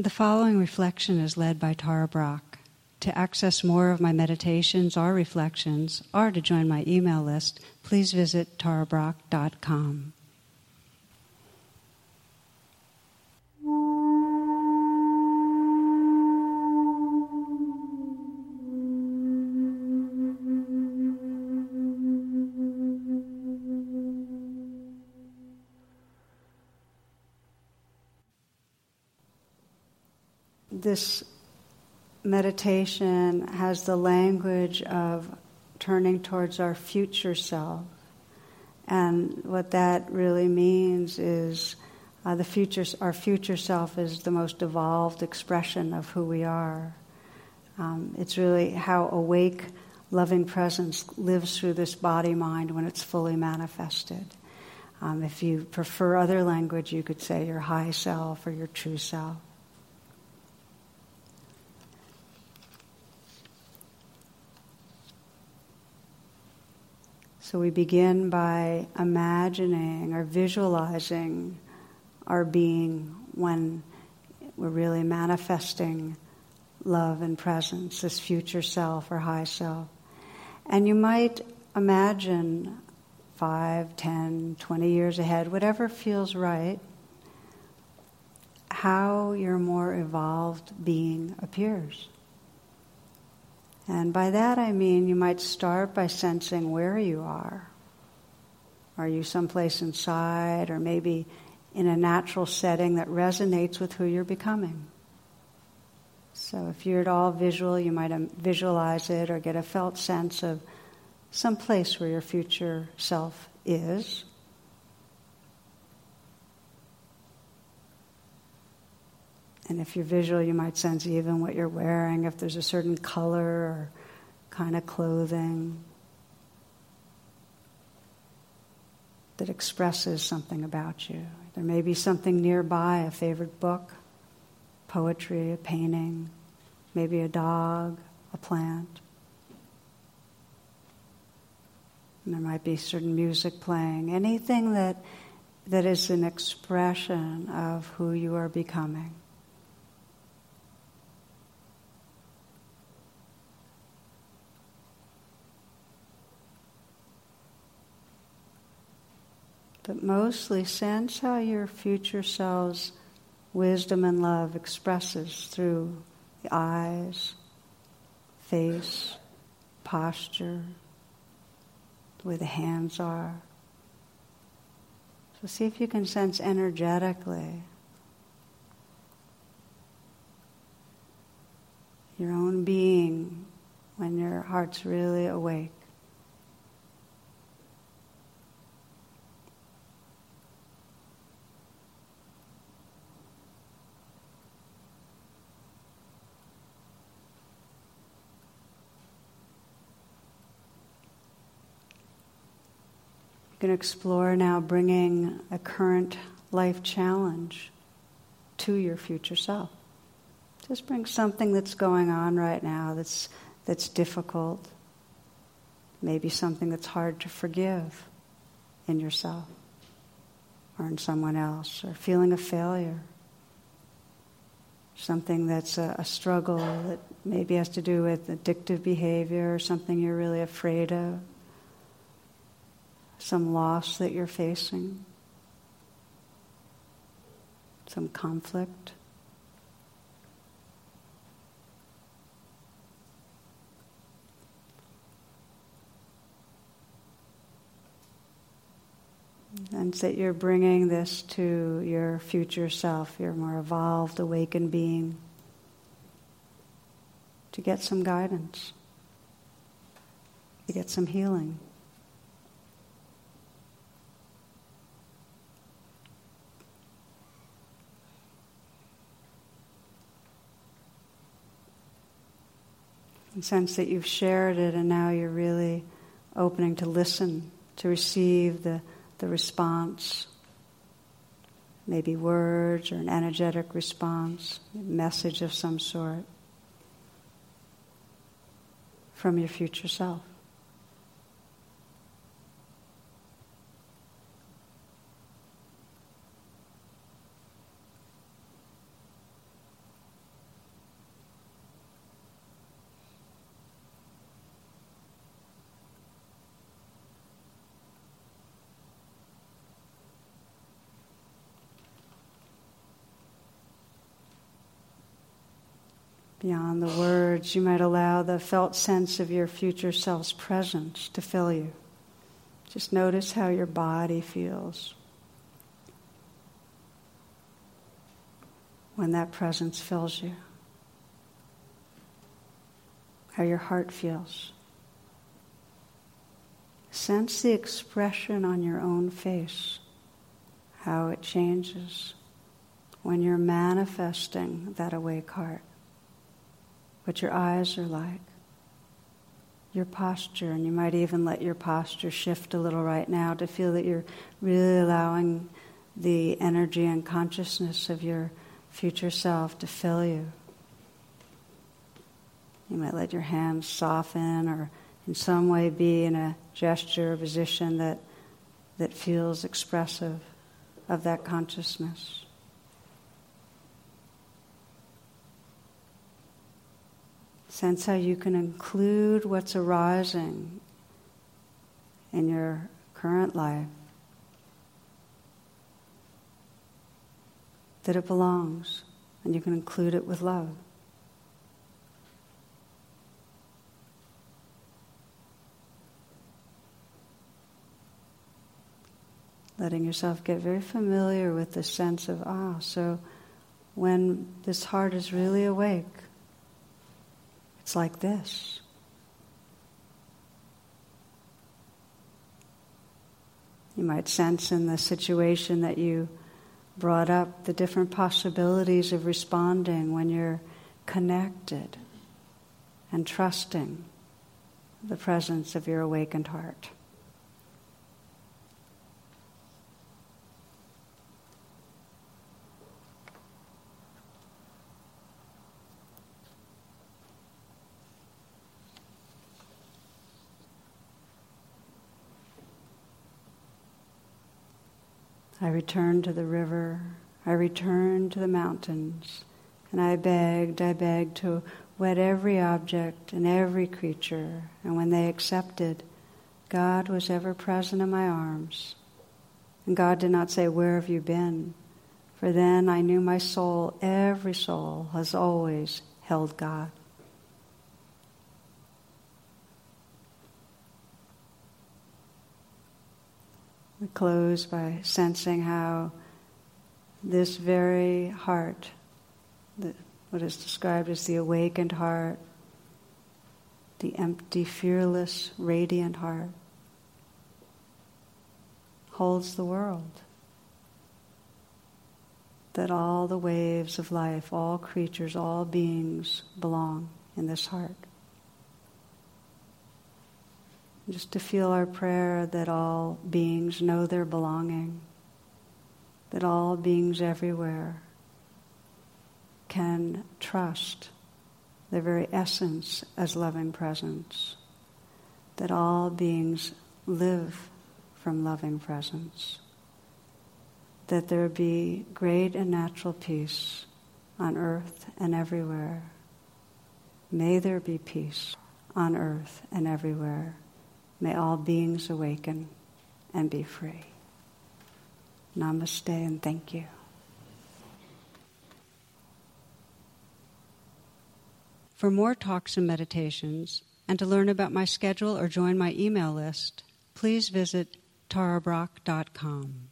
The following reflection is led by Tara Brach. To access more of my meditations or reflections, or to join my email list, please visit tarabrach.com. this meditation has the language of turning towards our future self. And what that really means is uh, the future, our future self is the most evolved expression of who we are. Um, it's really how awake, loving presence lives through this body mind when it's fully manifested. Um, if you prefer other language, you could say your high self or your true self. So we begin by imagining or visualizing our being when we're really manifesting love and presence, this future self or high self. And you might imagine five, ten, twenty years ahead, whatever feels right, how your more evolved being appears. And by that I mean you might start by sensing where you are. Are you someplace inside or maybe in a natural setting that resonates with who you're becoming? So if you're at all visual, you might um, visualize it or get a felt sense of some place where your future self is. And if you're visual, you might sense even what you're wearing, if there's a certain color or kind of clothing that expresses something about you. There may be something nearby, a favorite book, poetry, a painting, maybe a dog, a plant. And there might be certain music playing, anything that, that is an expression of who you are becoming. But mostly sense how your future self's wisdom and love expresses through the eyes, face, posture, the way the hands are. So see if you can sense energetically your own being when your heart's really awake. You can explore now bringing a current life challenge to your future self. Just bring something that's going on right now that's, that's difficult, maybe something that's hard to forgive in yourself or in someone else, or feeling a failure, something that's a, a struggle that maybe has to do with addictive behavior or something you're really afraid of some loss that you're facing, some conflict. And that you're bringing this to your future self, your more evolved, awakened being, to get some guidance, to get some healing. Sense that you've shared it and now you're really opening to listen, to receive the, the response. Maybe words or an energetic response, message of some sort from your future self. Beyond the words. You might allow the felt sense of your future self's presence to fill you. Just notice how your body feels when that presence fills you, how your heart feels. Sense the expression on your own face, how it changes when you're manifesting that awake heart, what your eyes are like, your posture, and you might even let your posture shift a little right now to feel that you're really allowing the energy and consciousness of your future self to fill you. You might let your hands soften or in some way be in a gesture or position that, that feels expressive of that consciousness. Sense how you can include what's arising in your current life. That it belongs, and you can include it with love. Letting yourself get very familiar with the sense of, ah, so when this heart is really awake, it's like this. You might sense in the situation that you brought up the different possibilities of responding when you're connected and trusting the presence of your awakened heart. I returned to the river, I returned to the mountains, and I begged, I begged to wed every object and every creature, and when they accepted, God was ever present in my arms. And God did not say, Where have you been? For then I knew my soul, every soul, has always held God. Close by sensing how this very heart, what is described as the awakened heart, the empty, fearless, radiant heart, holds the world. That all the waves of life, all creatures, all beings belong in this heart. Just to feel our prayer that all beings know their belonging, that all beings everywhere can trust their very essence as loving presence, that all beings live from loving presence, that there be great and natural peace on earth and everywhere. May there be peace on earth and everywhere. May all beings awaken and be free. Namaste and thank you. For more talks and meditations, and to learn about my schedule or join my email list, please visit tarabrach.com.